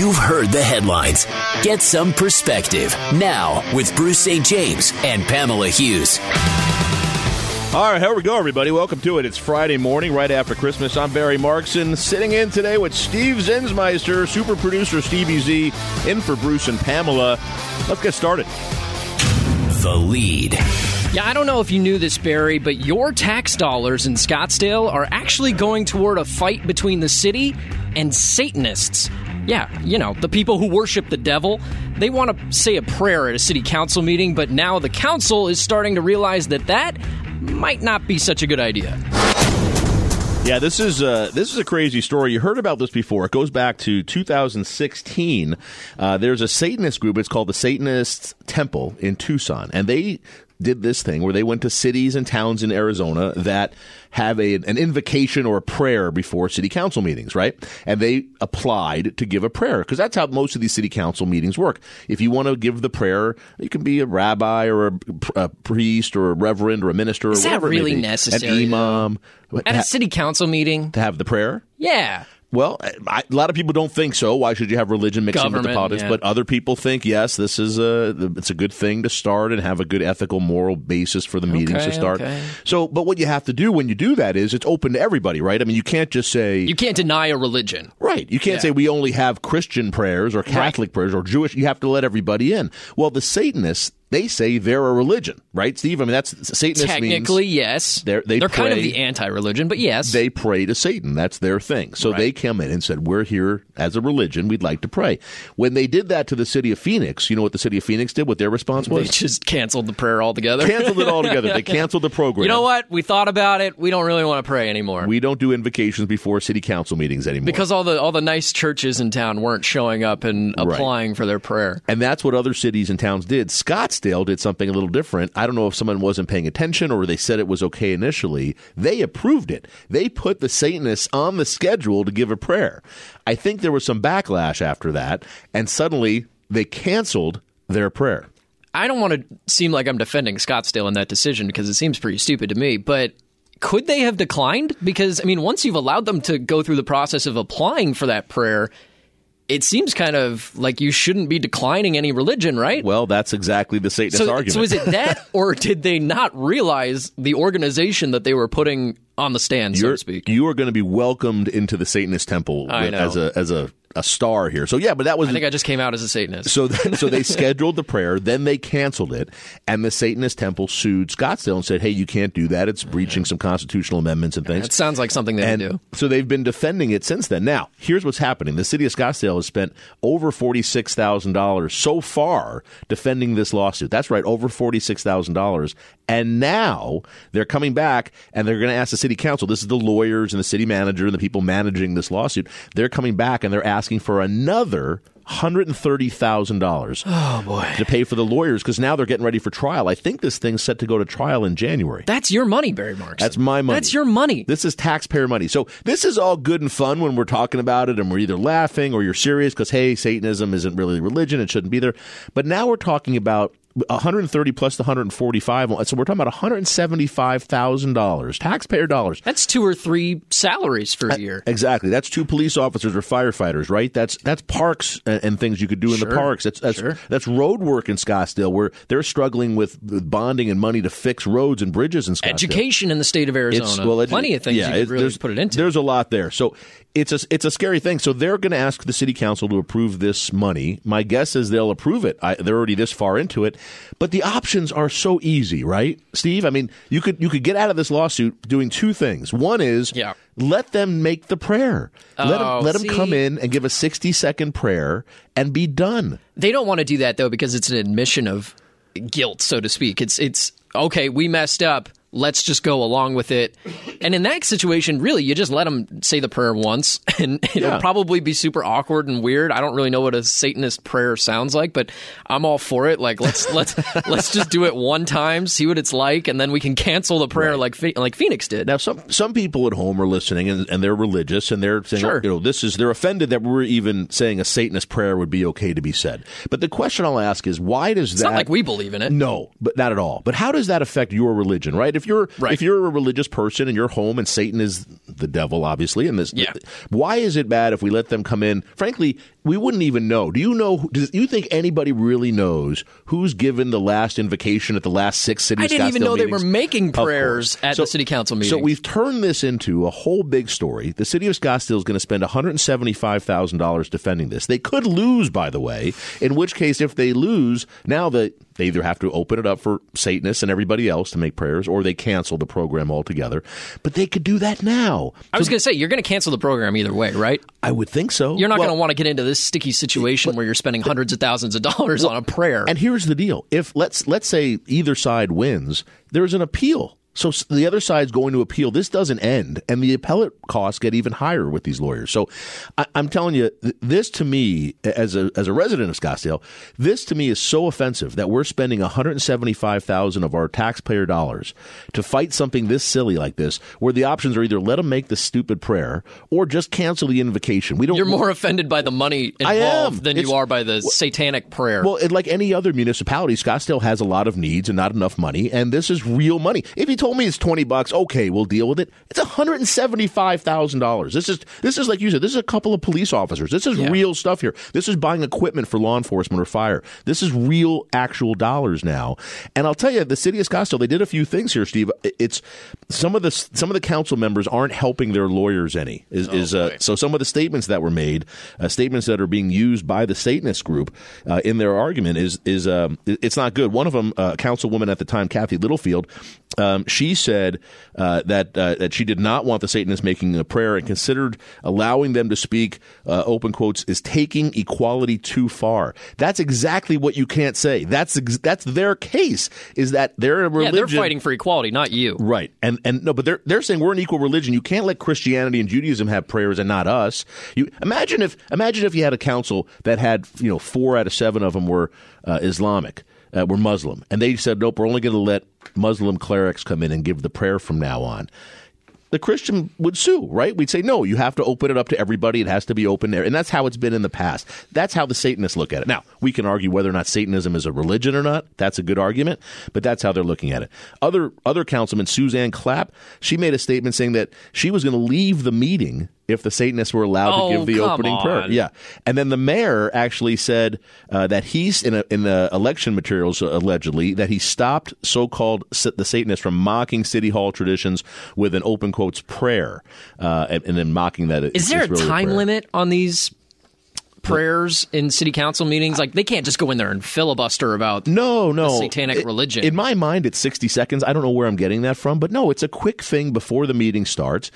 You've heard the headlines. Get some perspective now with Bruce St. James and Pamela Hughes. All right, here we go, everybody. Welcome to it. It's Friday morning, right after Christmas. I'm Barry Markson, sitting in today with Steve Zinsmeister, super producer Stevie Z, in for Bruce and Pamela. Let's get started. The lead. Yeah, I don't know if you knew this, Barry, but your tax dollars in Scottsdale are actually going toward a fight between the city and Satanists. Yeah, you know, the people who worship the devil. They want to say a prayer at a city council meeting, but now the council is starting to realize that that might not be such a good idea. Yeah, this is uh, this is a crazy story. You heard about this before. It goes back to 2016. Uh, there's a Satanist group. It's called the Satanist Temple in Tucson, and they did this thing where they went to cities and towns in Arizona that have a, an invocation or a prayer before city council meetings, right? And they applied to give a prayer because that's how most of these city council meetings work. If you want to give the prayer, you can be a rabbi or a, a priest or a reverend or a minister Is or that really it may be. necessary? An imam. At a city council meeting? to have the prayer? Yeah. Well, eh, I, a lot of people don't think so. Why should you have religion mixing with the Government, politics? yeah. But other people think yes, this is a it's a good thing to start and have a good ethical, moral basis for the meetings to start. okay. So, but what you have to do when you do that is it's open to everybody, right? I mean, you can't just say You can't deny a religion. Right. You can't Yeah. say we only have Christian prayers or Catholic prayers or Jewish. You have to let everybody in. Well, the Satanists, they say they're a religion, right, Steve? I mean, that's Satanist Technically, yes. They're- they are kind of the anti religion, but yes. they pray to Satan. That's their thing. So Right. they come in and said, We're here as a religion. We'd like to pray. When they did that to the city of Phoenix, you know what the city of Phoenix did? What their response was? They just canceled the prayer altogether. Canceled it altogether. They canceled the program. You know what? We thought about it. We don't really want to pray anymore. We don't do invocations before city council meetings anymore. because all the all the nice churches in town weren't showing up and Right. applying for their prayer. And that's what other cities and towns did. Scottsdale did something a little different. I don't know if someone wasn't paying attention or they said it was okay initially. They approved it. They put the Satanists on the schedule to give a prayer. I think there was some backlash after that, and suddenly they canceled their prayer. I don't want to seem like I'm defending Scottsdale in that decision because it seems pretty stupid to me, but could they have declined? Because I mean, once you've allowed them to go through the process of applying for that prayer, it seems kind of like you shouldn't be declining any religion, right? Well, that's exactly the Satanist so, argument. so is it that, or did they not realize the organization that they were putting on the stand, so You're, to speak? you are going to be welcomed into the Satanist temple with- as a as a, a star here. So yeah, but that was I think I just came out as a Satanist. So, so they scheduled the prayer, then they canceled it, and the Satanist temple sued Scottsdale and said, "Hey, you can't do that. It's breaching some constitutional amendments and things." That sounds like something they and do. so they've been defending it since then. Now, here's what's happening: the city of Scottsdale has spent over forty six thousand dollars so far defending this lawsuit. That's right, over forty six thousand dollars. And now they're coming back and they're going to ask the city council. This is the lawyers and the city manager and the people managing this lawsuit. They're coming back and they're asking for another. Hundred and thirty thousand dollars. Oh boy! To pay for the lawyers because now they're getting ready for trial. I think this thing's set to go to trial in January. That's your money, Barry Marks. That's my money. That's your money. This is taxpayer money. So this is all good and fun when we're talking about it and we're either laughing or you're serious because, hey, Satanism isn't really religion. It shouldn't be there. But now we're talking about 130 plus the 145. So we're talking about $175,000 taxpayer dollars. That's two or three salaries for a uh, year. Exactly. That's two police officers or firefighters, right? That's that's parks and, and things you could do in the parks. That's that's Sure. that's road work in Scottsdale where they're struggling with bonding and money to fix roads and bridges in Scottsdale. Education in the state of Arizona. It's well, edu- Plenty of things yeah, you could it- really there's- put it into. There's a lot there, so it's a it's a scary thing. So they're going to ask the city council to approve this money. My guess is they'll approve it. I, they're already this far into it, but the options are so easy, right, Steve? I mean, you could you could get out of this lawsuit doing two things. One is Yeah. let them make the prayer. let Oh, them let them come in and give a 60 second prayer and be done. they don't want to do that though because it's an admission of guilt, so to speak. It's it's okay. We messed up. Let's just go along with it. And in that situation, really, you just let them say the prayer once, and it'll Yeah. probably be super awkward and weird. I don't really know what a Satanist prayer sounds like, but I'm all for it. Like let's let's let's just do it one time, see what it's like, and then we can cancel the prayer like like Phoenix did. Now, some some people at home are listening and, and they're religious and they're saying, Sure. you know, this is they're offended that we're even saying a Satanist prayer would be okay to be said. But the question I'll ask is, why does it's that? not like we believe in it. No, but not at all. But how does that affect your religion, right? If you're Right. if you're a religious person in your home and Satan is the devil, obviously, and this, Yeah. why is it bad if we let them come in? Frankly, we wouldn't even know. Do you know? Do you think anybody really knows who's given the last invocation at the last six city? I didn't even Scottsdale know they were making prayers at the city council meeting. So we've turned this into a whole big story. The city of Scottsdale is going to spend one hundred and seventy-five thousand dollars defending this. They could lose, by the way. In which case, if they lose, now that they either have to open it up for Satanists and everybody else to make prayers, or they cancel the program altogether. But they could do that now. I was going to say you're going to cancel the program either way, right? I would think so. You're not Well, going to want to get into this sticky situation where you're spending hundreds of thousands of dollars on a prayer. And here's the deal: if let's let's say either side wins, there's an appeal. So the other side's going to appeal. This doesn't end, and the appellate costs get even higher with these lawyers. So I, I'm telling you, this to me, as a as a resident of Scottsdale, this to me is so offensive that we're spending 175 thousand of our taxpayer dollars to fight something this silly like this, where the options are either let them make the stupid prayer or just cancel the invocation. We don't. you're more offended by the money involved than It's- you are by the satanic prayer. Well, like any other municipality, Scottsdale has a lot of needs and not enough money, and this is real money. If you told me it's twenty bucks, okay, we'll deal with it. It's one hundred and seventy-five thousand dollars. This is this is like you said. This is a couple of police officers. This is Yeah. real stuff here. This is buying equipment for law enforcement or fire. This is real, actual dollars now. And I'll tell you, the city of Scottsdale, they did a few things here, Steve. It's some of the some of the council members aren't helping their lawyers any. Is, is uh, so some of the statements that were made, uh, statements that are being used by the Satanist group uh, in their argument is is um, it's not good. One of them, uh, councilwoman at the time, Kathy Littlefield, um, she said uh, that uh, that she did not want the Satanists making a prayer and considered allowing them to speak. Uh, open quotes is taking equality too far. That's exactly what you can't say. That's ex- that's their case. Is that they're a yeah, religion? they're fighting for equality, not you. Right. And and no, but they're they're saying we're an equal religion. You can't let Christianity and Judaism have prayers and not us. You imagine if imagine if you had a council that had you know four out of seven of them were uh, Islamic, uh, were Muslim, and they said nope, we're only going to let Muslim clerics come in and give the prayer from now on. The Christian would sue, right? We'd say, no, you have to open it up to everybody. It has to be open there. And that's how it's been in the past. That's how the Satanists look at it. Now, we can argue whether or not Satanism is a religion or not. That's a good argument, but that's how they're looking at it. Other, other councilman, Suzanne Klapp, she made a statement saying that she was going to leave the meeting if the Satanists were allowed Oh, to give the come opening prayer. Yeah. And then the mayor actually said uh, that he's in, a, in the election materials uh, allegedly that he stopped so-called sa- the Satanists from mocking city hall traditions with an open quotes prayer, uh, and, and then mocking that. it- Is there a really time prayer. limit on these prayers in city council meetings? Like they can't just go in there and filibuster about No, no. satanic It- religion. In my mind, it's 60 seconds. I don't know where I'm getting that from, but no, it's a quick thing before the meeting starts.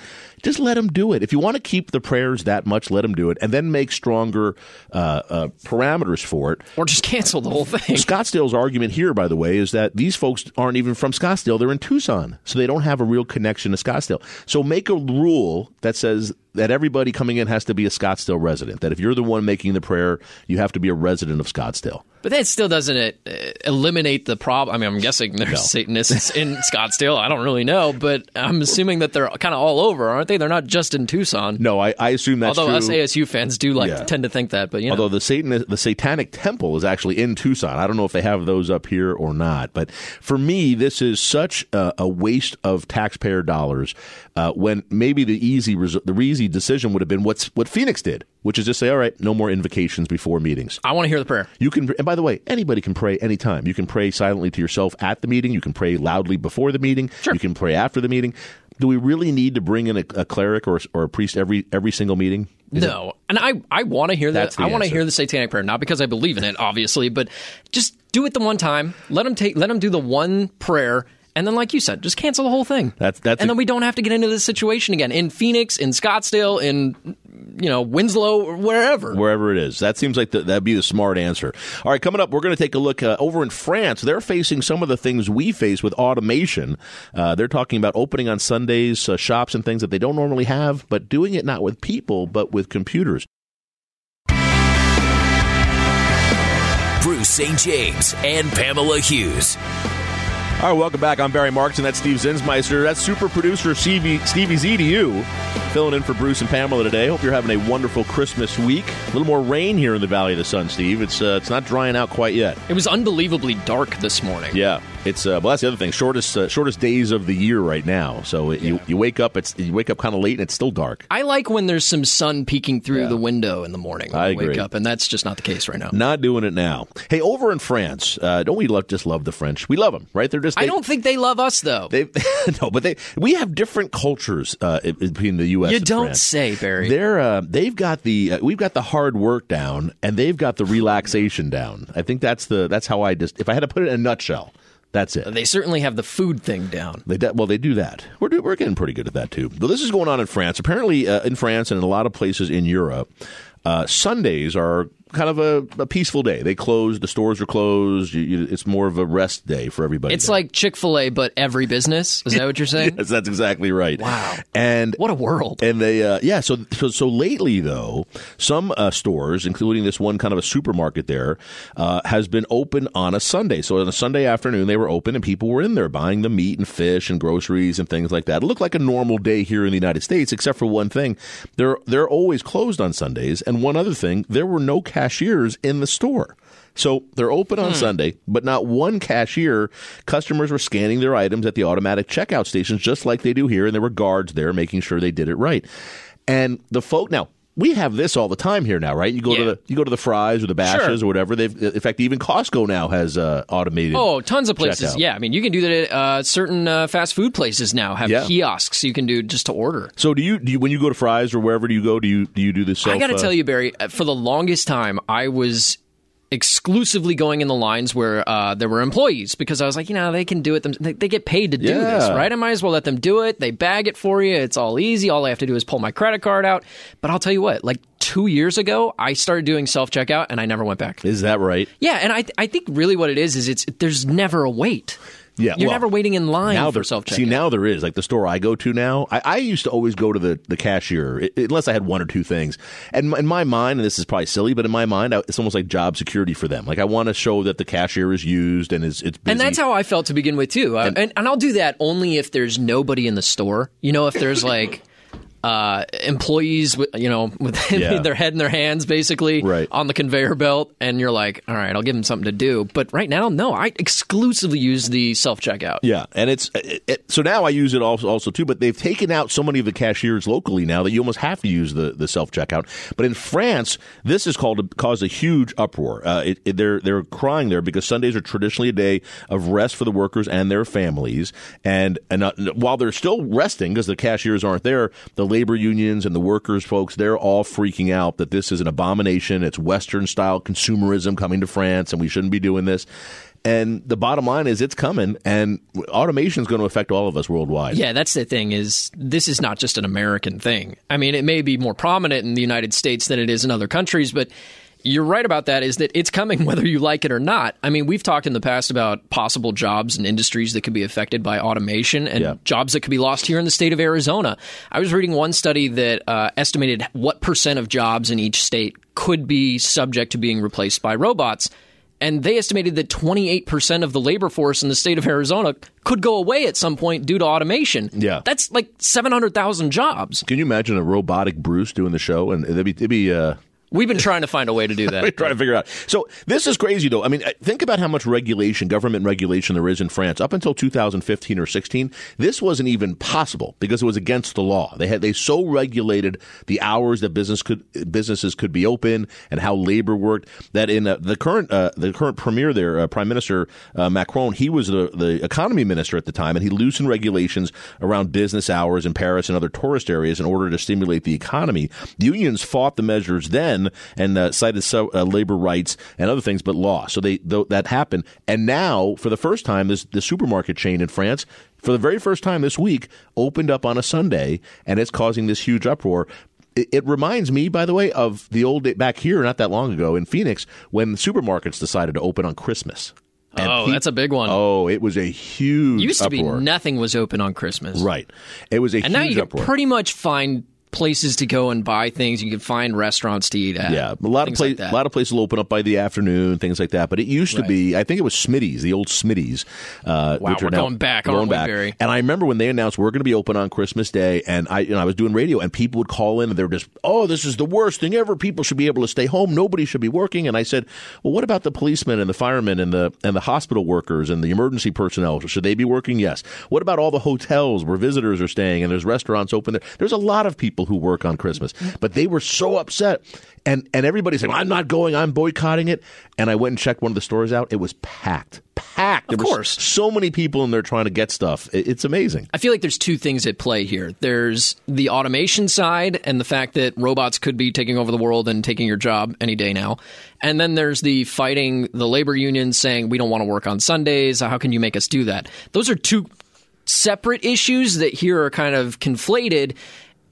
Just let them do it. If you want to keep the prayers that much, let them do it, and then make stronger uh, uh, parameters for it. or just cancel the whole thing. Scottsdale's argument here, by the way, is that these folks aren't even from Scottsdale. They're in Tucson. So they don't have a real connection to Scottsdale. So make a rule that says that everybody coming in has to be a Scottsdale resident. That if you're the one making the prayer, you have to be a resident of Scottsdale. But that still doesn't uh, eliminate the problem. I mean, I'm guessing there's Satanists in Scottsdale. I don't really know, but I'm assuming that they're kind of all over, aren't they? They're not just in Tucson. No, I, I assume that's Although true. us ASU fans do like Yeah. tend to think that, but you know, Although the Satan, the Satanic Temple is actually in Tucson. I don't know if they have those up here or not. But for me, this is such a, a waste of taxpayer dollars. Uh, when maybe the easy res- the easy decision would have been what's what Phoenix did, which is just say, all right, no more invocations before meetings. I want to hear the prayer. You can, and by the way, anybody can pray anytime. You can pray silently to yourself at the meeting. You can pray loudly before the meeting. Sure. You can pray after the meeting. Do we really need to bring in a, a cleric or, or a priest every every single meeting? Is it- No, and I I want to hear that. the I want to hear the satanic prayer, not because I believe in it, obviously, but just do it the one time. Let them take. Let them do the one prayer. And then, like you said, just cancel the whole thing. That's- that's and a- then we don't have to get into this situation again in Phoenix, in Scottsdale, in you know Winslow, wherever. wherever it is. That seems like the, that'd be the smart answer. All right, coming up, we're going to take a look uh, over in France. They're facing some of the things we face with automation. Uh, they're talking about opening on Sundays, uh, shops and things that they don't normally have, but doing it not with people, but with computers. Bruce St. James and Pamela Hughes. All right, welcome back. I'm Barry Marks, and that's Steve Zinsmeister. That's super producer Stevie, Stevie Z to you, filling in for Bruce and Pamela today. Hope you're having a wonderful Christmas week. A little more rain here in the Valley of the Sun, Steve. It's uh, it's not drying out quite yet. It was unbelievably dark this morning. Yeah. It's uh, well, that's the other thing. Shortest uh, shortest days of the year right now. So it, you you wake up it's you wake up kind of late and it's still dark. I like when there's some sun peeking through Yeah. the window in the morning. When I wake agree. up, and that's just not the case right now. Not doing it now. Hey, over in France, uh, don't we love, just love the French? We love them, right? They're just I don't think they love us though. They no, but they we have different cultures uh, between the U.S. you don't France. say, Barry. They're uh, they've got the uh, we've got the hard work down, and they've got the relaxation down. I think that's the that's how I just if I had to put it in a nutshell, that's it. They certainly have the food thing down. They de- well, they do that. We're do- we're getting pretty good at that too. But this is going on in France. Apparently, uh, in France and in a lot of places in Europe, uh, Sundays are kind of a, a peaceful day. They close, the stores are closed. You, you, it's more of a rest day for everybody. It's like Chick Fil A, but every business. Is that what you're saying? yes, that's exactly right. Wow. And What a world! And they, uh, yeah. So, so, so lately, though, some uh, stores, including this one kind of a supermarket there, uh, has been open on a Sunday. So on a Sunday afternoon, they were open, and people were in there buying the meat and fish and groceries and things like that. It looked like a normal day here in the United States, except for one thing: they're they're always closed on Sundays. And one other thing, there were no cashiers in the store. So they're open on hmm. Sunday, but not one cashier. Customers were scanning their items at the automatic checkout stations just like they do here, and there were guards there making sure they did it right. And the folk now we have this all the time here now, right? You go to the you go to the Fry's or the Bashas' Sure. or whatever. They've in fact even Costco now has uh, automated. Oh, tons of places. checkout. Yeah, I mean, you can do that at uh, certain uh, fast food places now. Have Yeah. kiosks you can do just to order. So do you, do you when you go to Fry's or wherever do you go? Do you do you do this? Self, I got to tell you, Barry, uh, for the longest time, I was exclusively going in the lines where uh, there were employees because I was like, you know, they can do it. Them- they, they get paid to do this, right? I might as well let them do it. They bag it for you. It's all easy. All I have to do is pull my credit card out. But I'll tell you what, like two years ago, I started doing self checkout and I never went back. Is that right? Yeah, and I I think really what it is is it's there's never a wait. Yeah, You're well, never waiting in line now for self checkout. See, now there is like the store I go to now. I, I used to always go to the, the cashier i- unless I had one or two things. And in my mind, and this is probably silly, but in my mind, I- it's almost like job security for them. Like I want to show that the cashier is used and is it's busy. And that's how I felt to begin with too. Uh, and, and I'll do that only if there's nobody in the store. You know, if there's like uh, employees, with, you know, with Yeah. their head in their hands, basically Right. on the conveyor belt, and you're like, all right, I'll give them something to do. But right now, no, I exclusively use the self checkout. Yeah, and it's it, it- so now I use it also, also too. But they've taken out so many of the cashiers locally now that you almost have to use the, the self checkout. But in France, this has called caused a huge uproar. Uh, it, they're they're crying there because Sundays are traditionally a day of rest for the workers and their families. And and uh, while they're still resting because the cashiers aren't there, the labor unions and the workers folks they're all freaking out that this is an abomination. It's Western style consumerism coming to France, and we shouldn't be doing this. And the bottom line is it's coming, and automation is going to affect all of us worldwide. Yeah, that's the thing is this is not just an American thing. I mean, it may be more prominent in the United States than it is in other countries, but you're right about that is that it's coming whether you like it or not. I mean, we've talked in the past about possible jobs and industries that could be affected by automation and Yeah. jobs that could be lost here in the state of Arizona. I was reading one study that uh, estimated what percent of jobs in each state could be subject to being replaced by robots. And they estimated that 28% of the labor force in the state of Arizona could go away at some point due to automation. Yeah. That's like 700,000 jobs. Can you imagine a robotic Bruce doing the show? And it'd be, it'd be uh, We've been trying to find a way to do We're that. trying to figure out. So this is crazy, though. I mean, think about how much regulation, government regulation, there is in France. Up until 2015 or 16, this wasn't even possible because it was against the law. They had they so regulated the hours that business could businesses could be open and how labor worked that in uh, the current uh, the current premier there, uh, Prime Minister uh, Macron, he was the the economy minister at the time, and he loosened regulations around business hours in Paris and other tourist areas in order to stimulate the economy. The Unions fought the measures then and uh, cited so, uh, labor rights and other things, but lost. So they th- that happened, and now for the first time, this the supermarket chain in France. For the very first time this week, opened up on a Sunday, and it's causing this huge uproar. It, it reminds me, by the way, of the old day back here, not that long ago in Phoenix, when supermarkets decided to open on Christmas. And Oh, pe- that's a big one. Oh, it was a huge Used to be uproar. nothing was open on Christmas. right. It was a And huge now you can uproar. pretty much find places to go and buy things. You can find restaurants to eat at. Yeah, a lot of places, like a lot of places will open up by the afternoon, things like that. But it used to be, I think it was Smitty's, the old Smitty's. Uh, Wow, which are we're now- going back, going back. Barry? And I remember when they announced we're going to be open on Christmas Day, and I, you know, I was doing radio, and people would call in, and they were just, "Oh, this is the worst thing ever. People should be able to stay home. Nobody should be working." And I said, "Well, what about the policemen and the firemen and the and the hospital workers and the emergency personnel? Should they be working? Yes. What about all the hotels where visitors are staying and there's restaurants open there? There's a lot of people who work on Christmas, but they were so upset." And and everybody said, "I'm not going. I'm boycotting it." And I went and checked one of the stores out. It was packed, packed. There Of course. so many people in there trying to get stuff. It's amazing. I feel like there's two things at play here. There's the automation side and the fact that robots could be taking over the world and taking your job any day now. And then there's the fighting the labor unions saying we don't want to work on Sundays. How can you make us do that? Those are two separate issues that here are kind of conflated.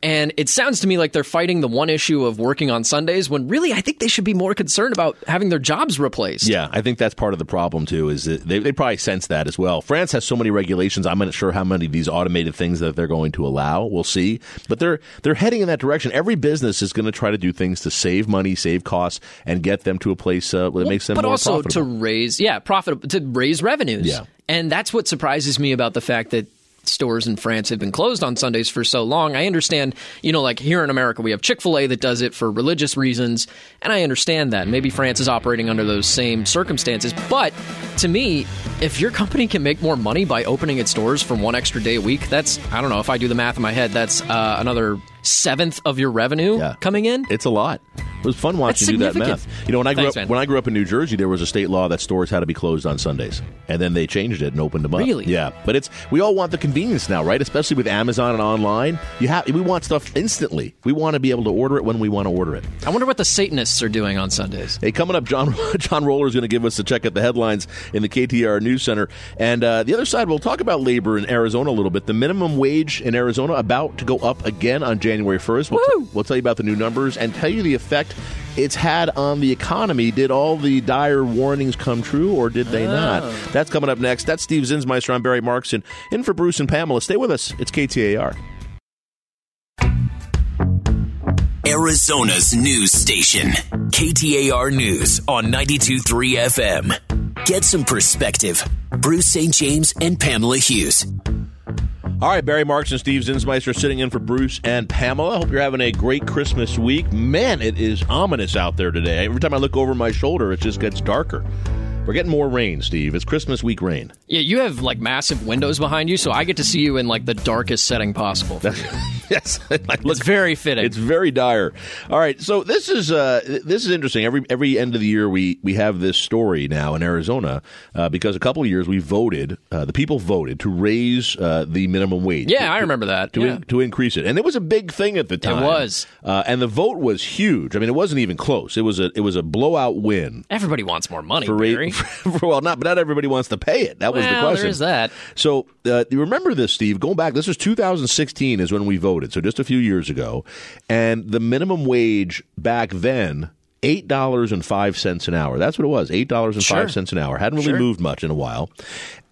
And it sounds to me like they're fighting the one issue of working on Sundays when really I think they should be more concerned about having their jobs replaced. Yeah, I think that's part of the problem too. Is that they, they probably sense that as well. France has so many regulations. I'm not sure how many of these automated things that they're going to allow. We'll see, but they're they're heading in that direction. Every business is going to try to do things to save money, save costs, and get them to a place uh, where it makes them but more also profitable. to raise yeah profit to raise revenues Yeah. and that's what surprises me about the fact that stores in France have been closed on Sundays for so long. I understand, you know, like here in America, we have Chick fil A that does it for religious reasons, and I understand that. Maybe France is operating under those same circumstances. But to me, if your company can make more money by opening its doors for one extra day a week, that's, I don't know, if I do the math in my head, that's uh, another seventh of your revenue Yeah. coming in. It's a lot. It was fun watching you do that math. You know, when I grew Thanks, up man. when I grew up in New Jersey, there was a state law that stores had to be closed on Sundays, and then they changed it and opened them up. Really? Yeah, but it's we all want the convenience now, right? Especially with Amazon and online, you have we want stuff instantly. We want to be able to order it when we want to order it. I wonder what the Satanists are doing on Sundays. Hey, coming up, John John Roller is going to give us a check at the headlines in the KTAR News Center, and uh, the other side, we'll talk about labor in Arizona a little bit. The minimum wage in Arizona about to go up again on January first. We'll, Woo! we'll tell you about the new numbers and tell you the effect it's had on the economy. Did all the dire warnings come true, or did they ah. not? That's coming up next. That's Steve Zinsmeister. I'm Barry Marks, and in for Bruce and Pamela. Stay with us. It's KTAR. Arizona's news station. KTAR News on 92.3 FM. Get some perspective. Bruce St. James and Pamela Hughes. All right, Barry Marks and Steve Zinsmeister sitting in for Bruce and Pamela. Hope you're having a great Christmas week. Man, it is ominous out there today. Every time I look over my shoulder, it just gets darker. We're getting more rain, Steve. It's Christmas week rain. Yeah, you have like massive windows behind you, so I get to see you in like the darkest setting possible. yes, it's very fitting. It's very dire. All right, so this is uh, this is interesting. Every every end of the year, we we have this story now in Arizona uh, because a couple of years we voted. Uh, the people voted to raise uh, the minimum wage. yeah, to, I remember that. to yeah. in, to increase it, and it was a big thing at the time. It was. uh, and the vote was huge. I mean, it wasn't even close. It was a it was a blowout win. Everybody wants more money, For, Barry. For well, not but not everybody wants to pay it. That was the question. there is that. So uh, you remember this, Steve? Going back, this was 2016 is when we voted, so just a few years ago, and the minimum wage back then. Eight dollars and five cents an hour. That's what it was. Eight dollars and five cents Sure. an hour. Hadn't really Sure. moved much in a while,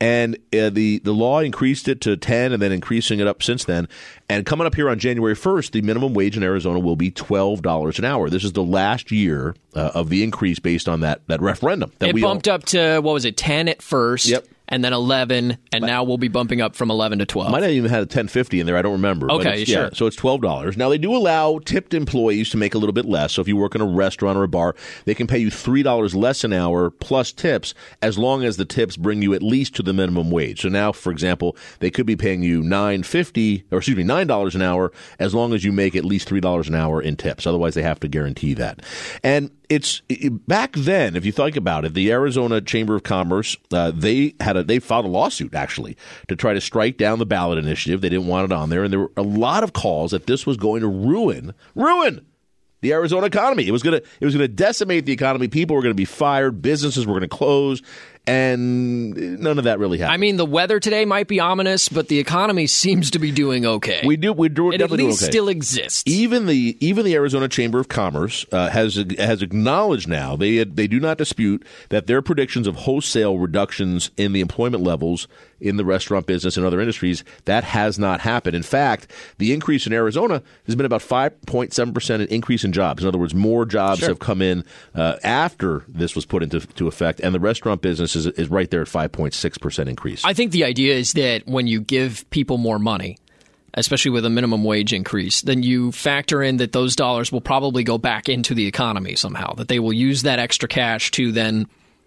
and uh, the the law increased it to ten, and then increasing it up since then. And coming up here on January first, the minimum wage in Arizona will be twelve dollars an hour. This is the last year uh, of the increase based on that that referendum that It we all- bumped up to what was it, ten at first, Yep. And then eleven, and now we'll be bumping up from eleven to twelve. Might have even had a ten fifty in there. I don't remember. Okay, it's- yeah, sure. so it's twelve dollars. Now they do allow tipped employees to make a little bit less. So if you work in a restaurant or a bar, they can pay you three dollars less an hour plus tips, as long as the tips bring you at least to the minimum wage. So now, for example, they could be paying you nine fifty, or excuse me, nine dollars an hour, as long as you make at least three dollars an hour in tips. Otherwise, they have to guarantee that. And it's it- back then, if you think about it, the Arizona Chamber of Commerce uh, they had a they filed a lawsuit actually to try to strike down the ballot initiative. They didn't want it on there, and there were a lot of calls that this was going to ruin ruin the Arizona economy. It was gonna it was gonna decimate the economy. People were gonna be fired. Businesses were gonna close. And none of that really happened. I mean, the weather today might be ominous, but the economy seems to be doing okay. we do we do it at least okay. still exists. even the even the Arizona Chamber of Commerce uh, has has acknowledged now they they do not dispute that their predictions of wholesale reductions in the employment levels in the restaurant business and other industries that has not happened. In fact, the increase in Arizona has been about five point seven percent an increase in jobs. In other words, more jobs Sure. have come in uh, after this was put into to effect, and the restaurant business is, is right there at five point six percent increase. I think the idea is that when you give people more money, especially with a minimum wage increase, then you factor in that those dollars will probably go back into the economy somehow, that they will use that extra cash to then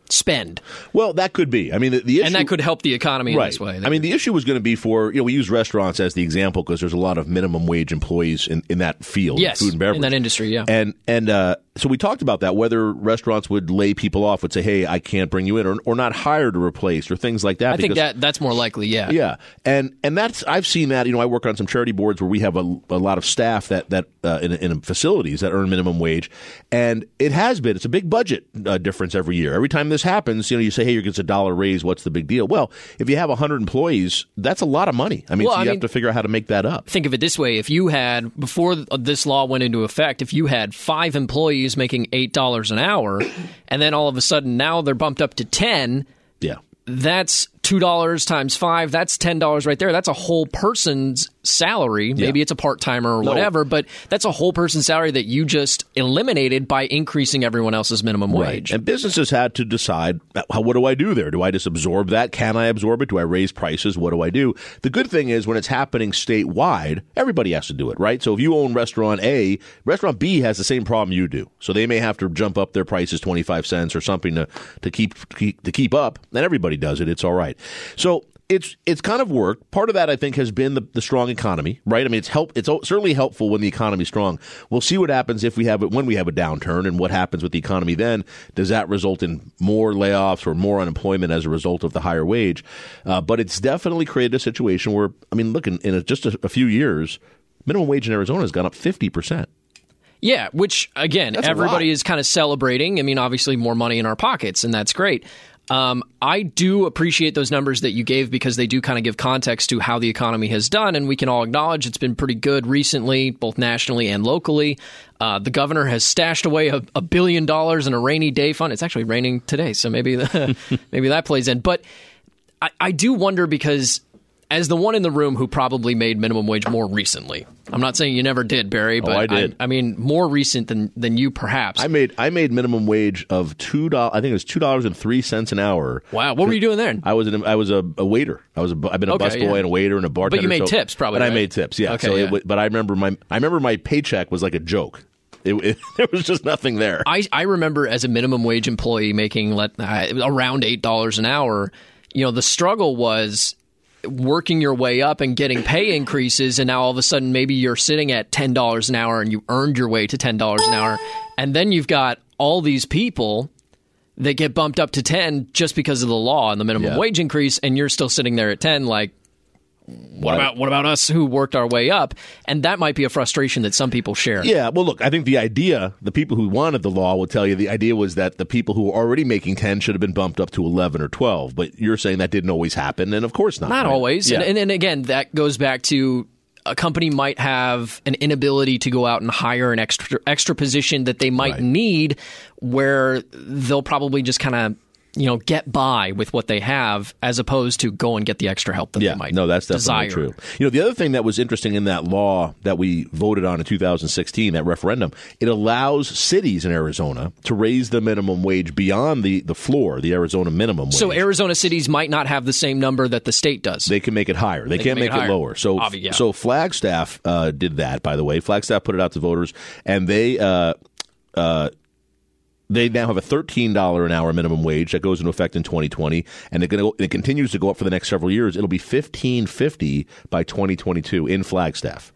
spend. well, that could be. I mean, the, the issue And that could help the economy right. in this way. I mean, the issue was going to be for you know we use restaurants as the example because there's a lot of minimum wage employees in, in that field, Yes, food and beverage, in that industry, yeah. and and uh, so we talked about that whether restaurants would lay people off, would say, hey, I can't bring you in, or, or not hire to replace, or things like that. I think that that's more likely, yeah. yeah, and and that's I've seen that. You know, I work on some charity boards where we have a, a lot of staff that that uh, in, in facilities that earn minimum wage, and it has been it's a big budget uh, difference every year. Every time this happens, you know, you say, hey, you get a dollar raise. What's the big deal? Well, if you have hundred employees, that's a lot of money. I mean, Well, so I you mean- have to figure out how to make that up. Think of it this way: if you had before this law went into effect, if you had five employees making eight dollars an hour, and then all of a sudden now they're bumped up to ten, Yeah. that's two dollars times five. That's ten dollars right there. That's a whole person's salary. Maybe it's a part timer or No. whatever, but that's a whole person's salary that you just eliminated by increasing everyone else's minimum wage. And businesses had to decide, how, what do I do there? Do I just absorb that? Can I absorb it? Do I raise prices? What do I do? The good thing is when it's happening statewide, everybody has to do it, right? So if you own restaurant A, restaurant B has the same problem you do. So they may have to jump up their prices 25 cents or something to, to keep, to keep up. And everybody does it. It's all right. So it's it's kind of worked. Part of that, I think, has been the, the strong economy, right? I mean, it's help. It's certainly helpful when the economy's strong. We'll see what happens if we have it when we have a downturn, and what happens with the economy then. Does that result in more layoffs or more unemployment as a result of the higher wage? Uh, but it's definitely created a situation where, I mean, look in, in a, just a, a few years, minimum wage in Arizona has gone up fifty percent. Yeah, which again, That's everybody is kind of celebrating. I mean, obviously, more money in our pockets, and that's great. Um, I do appreciate those numbers that you gave because they do kind of give context to how the economy has done, and we can all acknowledge it's been pretty good recently, both nationally and locally. Uh, the governor has stashed away a, a billion dollars in a rainy day fund. It's actually raining today, so maybe maybe that plays in. But I, I do wonder because as the one in the room who probably made minimum wage more recently, I'm not saying you never did, Barry, but Oh, I did. I, mean, more recent than than you perhaps. I made I made minimum wage of two dollars. I think it was two dollars and three cents an hour. wow, what were you doing then? I was an, I was a, a waiter. I was a, I've been a Okay, busboy yeah. and a waiter and a bartender. But you made so- tips probably, And I made tips. Yeah. Okay, so yeah. It, but I remember my I remember my paycheck was like a joke. It, it, there was just nothing there. I, I remember as a minimum wage employee making let, uh, around eight dollars an hour. You know, the struggle was working your way up and getting pay increases, and now all of a sudden maybe you're sitting at ten dollars an hour and you earned your way to ten dollars an hour, and then you've got all these people that get bumped up to ten just because of the law and the minimum Yeah. wage increase, and you're still sitting there at ten, like. What about what about us who worked our way up? And that might be a frustration that some people share. Yeah, well, look, I think the idea, the people who wanted the law will tell you the idea was that the people who were already making 10 should have been bumped up to 11 or 12. But you're saying that didn't always happen, and of course not. Not right? always. Yeah. And, and, and again, that goes back to a company might have an inability to go out and hire an extra extra position that they might Right. need where they'll probably just kind of you know get by with what they have as opposed to go and get the extra help that yeah, they might no, that's definitely desire. true. You know, the other thing that was interesting in that law that we voted on in 2016, that referendum, it allows cities in Arizona to raise the minimum wage beyond the, the floor, the Arizona minimum wage. So Arizona cities might not have the same number that the state does. they can make it higher. They, can can't make make, it it, lower. So, Obvi- yeah. so Flagstaff uh, did that. By the way, Flagstaff put it out to voters, and they uh, uh, they now have a thirteen dollar an hour minimum wage that goes into effect in 2020, and go, it continues to go up for the next several years. It'll be fifteen fifty by 2022 in Flagstaff.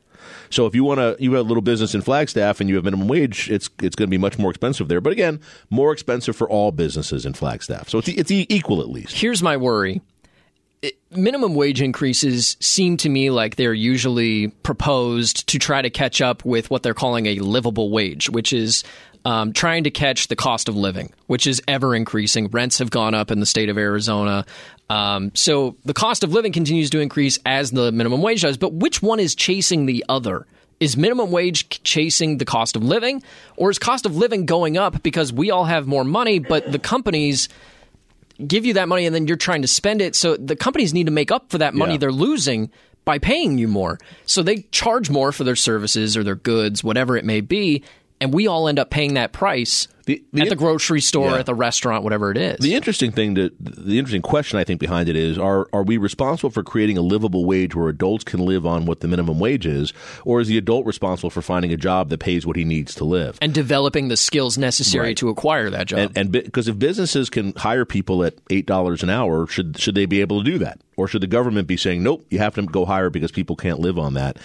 So if you want to, you have a little business in Flagstaff and you have minimum wage, it's it's going to be much more expensive there. But again, more expensive for all businesses in Flagstaff. So it's it's equal at least. Here's my worry. Minimum wage increases seem to me like they're usually proposed to try to catch up with what they're calling a livable wage, which is um, trying to catch the cost of living, which is ever increasing. Rents have gone up in the state of Arizona. Um, so the cost of living continues to increase as the minimum wage does. But which one is chasing the other? Is minimum wage chasing the cost of living, or is cost of living going up because we all have more money, but the companies give you that money and then you're trying to spend it? So the companies need to make up for that money Yeah. they're losing by paying you more. So they charge more for their services or their goods, whatever it may be, and we all end up paying that price The- the- at the grocery store, Yeah. at the restaurant, whatever it is. The interesting thing to the interesting question I think behind it is are are we responsible for creating a livable wage where adults can live on what the minimum wage is, or is the adult responsible for finding a job that pays what he needs to live? and developing the skills necessary Right. to acquire that job. And and because if businesses can hire people at eight dollars an hour, should should they be able to do that, or should the government be saying nope, you have to go higher because people can't live on that?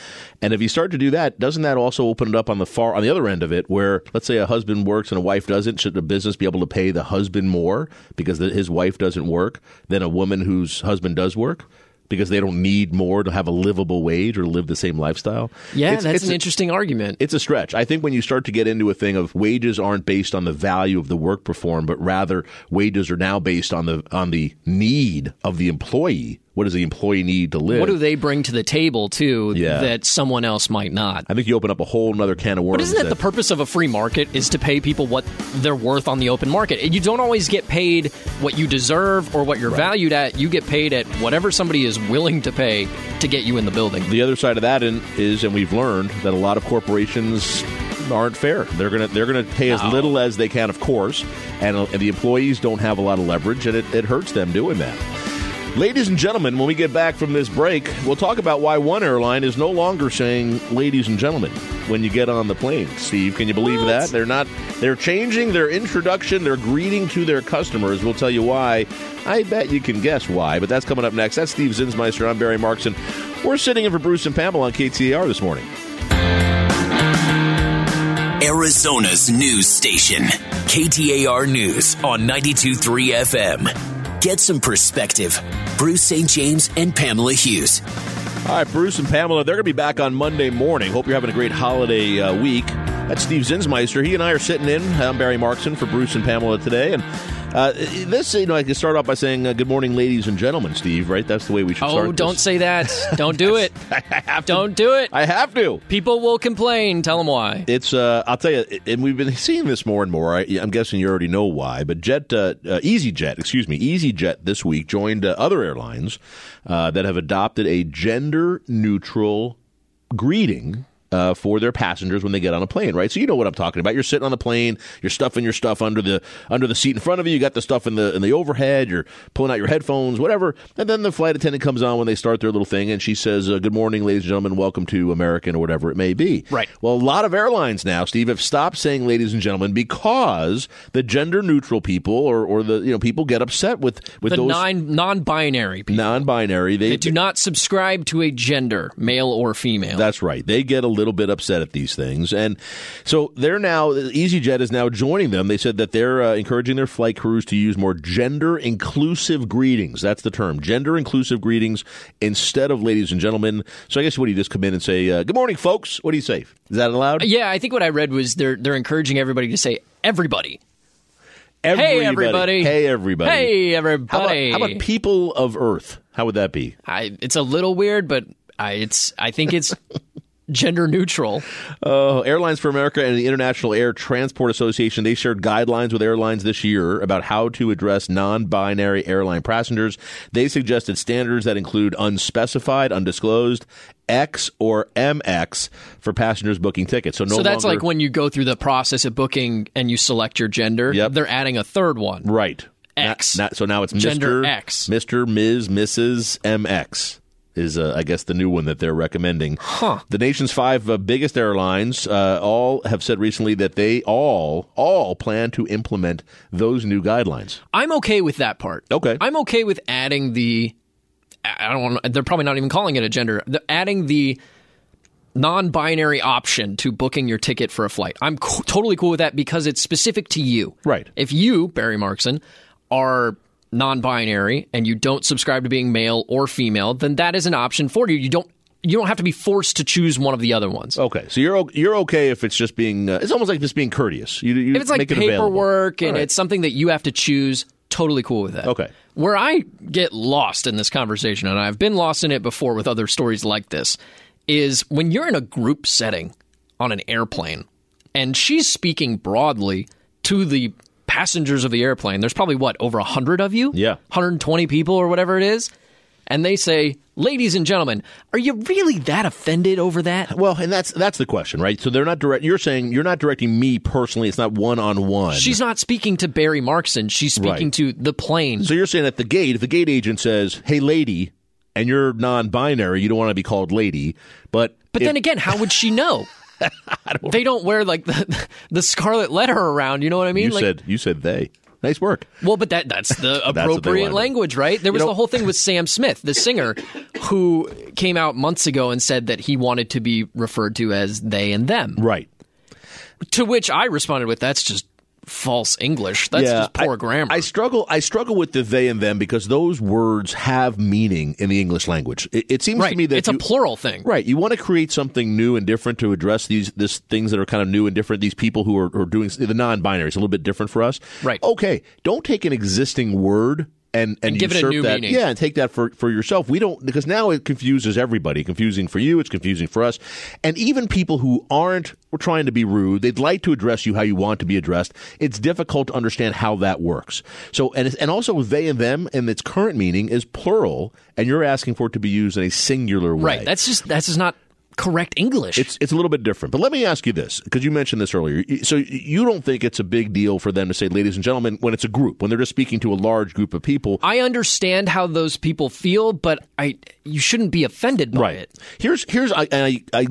And if you start to do that, doesn't that also open it up on the far on the other end of it, where let's say a husband works and a wife doesn't? Should the business be able to pay the husband more because the, his wife doesn't work than a woman whose husband does work? Because they don't need more to have a livable wage or live the same lifestyle. yeah, It's- that's it's an a- interesting argument. it's a stretch. I think when you start to get into a thing of wages aren't based on the value of the work performed, but rather wages are now based on the on the need of the employee. What does the employee need to live? what do they bring to the table too Yeah. that someone else might not? I think you open up a whole other can of worms. But isn't that the purpose of a free market is to pay people what they're worth on the open market? And you don't always get paid what you deserve or what you're valued at. You get paid at whatever somebody is willing to pay to get you in the building. the other side of that is, and we've learned that a lot of corporations aren't fair. They're gonna they're gonna pay as No. little as they can, of course, and, and the employees don't have a lot of leverage, and it, it hurts them doing that. Ladies and gentlemen, when we get back from this break, we'll talk about why one airline is no longer saying "ladies and gentlemen" when you get on the plane. Steve, can you believe that they're not? They're changing their introduction, their greeting to their customers. We'll tell you why. I bet you can guess why, but that's coming up next. That's Steve Zinsmeister. I'm Barry Markson. We're sitting in for Bruce and Pamela on KTAR this morning. Arizona's news station. KTAR News on 92.3 FM. Get some perspective. Bruce St. James and Pamela Hughes. All right, Bruce and Pamela, they're going to be back on Monday morning. Hope you're having a great holiday uh, week. That's Steve Zinsmeister. He and I are sitting in. I'm Barry Markson for Bruce and Pamela today. And uh, this, you know, I can start off by saying uh, good morning, ladies and gentlemen, Steve, right? That's the way we should start. Oh, don't this. say that. Don't do it. Don't do it. I have to. People will complain. Tell them why. It's uh, I'll tell you, and we've been seeing this more and more. I, I'm guessing you already know why, but Jet, uh, uh, EasyJet, excuse me, EasyJet this week joined uh, other airlines uh, that have adopted a gender neutral greeting. Uh, for their passengers when they get on a plane, right? So you know what I'm talking about. You're sitting on the plane, you're stuffing your stuff under the under the seat in front of you. You got the stuff in the in the overhead. You're pulling out your headphones, whatever. And then the flight attendant comes on when they start their little thing, and she says, uh, "Good morning, ladies and gentlemen. Welcome to American or whatever it may be." Right. Well, a lot of airlines now, Steve, have stopped saying "ladies and gentlemen" because the gender neutral people or, or the you know people get upset with with The those non non-binary people non-binary. They, that do not subscribe to a gender, male or female. That's right. They get a little bit upset at these things, and so they're now EasyJet is now joining them. They said that they're uh, encouraging their flight crews to use more gender inclusive greetings. That's the term, gender inclusive greetings instead of "ladies and gentlemen." So I guess what do you just come in and say, uh, "Good morning, folks"? What do you say? Is that allowed? yeah, I think what I read was they're they're encouraging everybody to say everybody. Everybody. Hey everybody. Hey everybody. Hey How about, everybody. how about people of Earth? How would that be? I, it's a little weird, but I it's I think it's gender neutral. Uh, Airlines for America and the International Air Transport Association they shared guidelines with airlines this year about how to address non-binary airline passengers. They suggested standards that include unspecified, undisclosed, X or MX for passengers booking tickets. So no so that's longer- like when you go through the process of booking and you select your gender. Yep. They're adding a third one. right X. Not- not- so now it's Gender Mr. X. Mr. Ms. Mrs. MX. Is uh, I guess the new one that they're recommending. Huh. The nation's five uh, biggest airlines uh, all have said recently that they all all plan to implement those new guidelines. I'm okay with that part. Okay. I'm okay with adding the. I don't want. They're probably not even calling it a gender. The, adding the non-binary option to booking your ticket for a flight. I'm co- totally cool with that because it's specific to you. Right. If you, Barry Markson, are non-binary and you don't subscribe to being male or female, then that is an option for you. You don't you don't have to be forced to choose one of the other ones. Okay, so you're you're okay if it's just being uh, it's almost like just being courteous. You, you if it's like it paperwork available. and right. it's something that you have to choose, totally cool with that. Okay. Where I get lost in this conversation, and I've been lost in it before with other stories like this, is when you're in a group setting on an airplane and she's speaking broadly to the passengers of the airplane. There's probably what, over 100 of you? Yeah. 120 people or whatever it is. And they say, "Ladies and gentlemen, are you really that offended over that?" Well, and that's that's the question, right? So they're not direct. You're saying you're not directing me personally. It's not one on one. She's not speaking to Barry Markson. She's speaking Right. to the plane. So you're saying at the gate, if the gate agent says, "Hey, lady," and you're non-binary, you don't want to be called lady, but But if- then again, how would she know? they don't wear like the the scarlet letter around. You know what I mean? you like, said you said they. Nice work. well, but that that's the appropriate wanted. language, right? There was know- the whole thing with Sam Smith, the singer, who came out months ago and said that he wanted to be referred to as they and them. Right. To which I responded with, "That's just false English. That's just poor I, grammar." I struggle. I struggle with the they and them because those words have meaning in the English language. It, it seems right. to me that it's a plural thing. Right. You want to create something new and different to address these this things that are kind of new and different. These people who are, are doing the non-binary. It's a little bit different for us. Right. Okay. Don't take an existing word and and, And give it a new that. meaning. Yeah, and take that for for yourself. We don't because now it confuses everybody. Confusing for you. It's confusing for us. And even people who aren't we're trying to be rude. They'd like to address you how you want to be addressed. It's difficult to understand how that works. So and it's- and also they and them in its current meaning is plural, and you're asking for it to be used in a singular way. Right. That's just that's just not correct English. It's it's a little bit different. But let me ask you this because you mentioned this earlier. So you don't think it's a big deal for them to say, "Ladies and gentlemen," when it's a group, when they're just speaking to a large group of people, I understand how those people feel, but I you shouldn't be offended by right? it. Here's here's I, and I I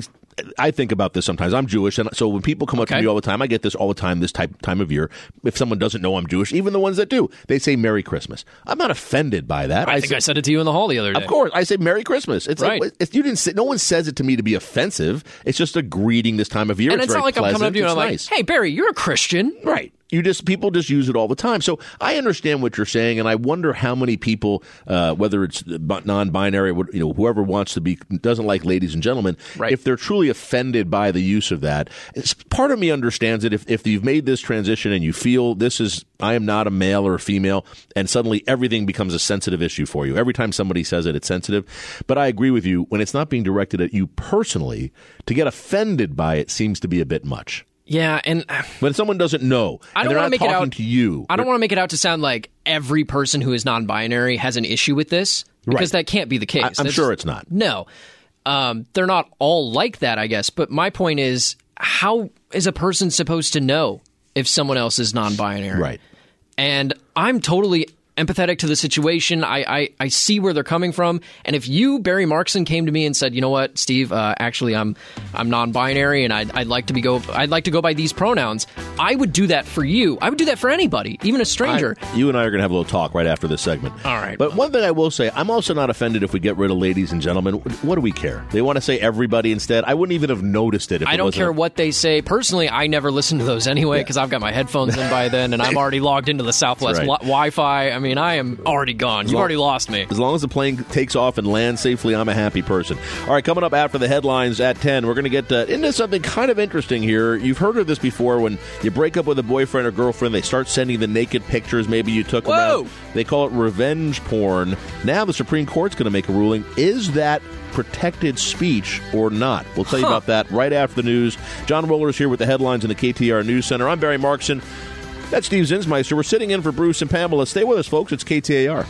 I think about this sometimes. I'm Jewish, and so when people come up to me all the time, I get this all the time. This type time of year, if someone doesn't know I'm Jewish, even the ones that do, they say "Merry Christmas." I'm not offended by that. I, think say, I said it to you in the hall the other day. Of course, I say Merry Christmas. It's Right. like if you didn't say, no one says it to me to be offensive. It's just a greeting this time of year. And it's, very not like I'm coming up to you and I'm pleasant. like, "Hey Barry, you're a Christian." Right. You just people just use it all the time. So I understand what you're saying, and I wonder how many people, uh, whether it's non-binary, you know, whoever wants to be doesn't like ladies and gentlemen, Right. if they're truly offended by the use of that. It's, part of me understands it. If if you've made this transition and you feel this is I am not a male or a female, and suddenly everything becomes a sensitive issue for you. Every time somebody says it, it's sensitive. But I agree with you when it's not being directed at you personally. To get offended by it seems to be a bit much. Yeah, and When someone doesn't know, I don't they're want not to make it talking out to you. I don't want to make it out to sound like every person who is non-binary has an issue with this because Right. that can't be the case. I- I'm That's- sure it's not. No, um, they're not all like that, I guess. But my point is, how is a person supposed to know if someone else is non-binary? Right. and I'm totally empathetic to the situation. I, I, I see where they're coming from. And if you, Barry Markson, came to me and said, you know what, Steve, uh, actually I'm I'm non-binary and I'd, I'd like to be go I'd like to go by these pronouns, I would do that for you. I would do that for anybody, even a stranger. I- you and I are going to have a little talk right after this segment. All right. But one thing I will say, I'm also not offended if we get rid of ladies and gentlemen. What do we care? They want to say everybody instead. I wouldn't even have noticed it. If I it don't care what they say. Personally, I never listen to those anyway because I've got my headphones in by then and I'm already logged into the Southwest right. wi- Wi-Fi. I mean, I am already gone. You've already lost me. As long as the plane takes off and lands safely, I'm a happy person. All right, coming up after the headlines at 10, we're going to get uh, into something kind of interesting here. You've heard of this before when you break up with a boyfriend or girlfriend, they start sending the naked pictures maybe you took Whoa! around. They call it revenge porn. Now the Supreme Court's going to make a ruling. Is that protected speech or not? We'll tell you Huh. about that right after the news. John Roller's here with the headlines in the KTAR News Center. I'm Barry Markson. That's Steve Zinsmeister. We're sitting in for Bruce and Pamela. Stay with us, folks. It's KTAR.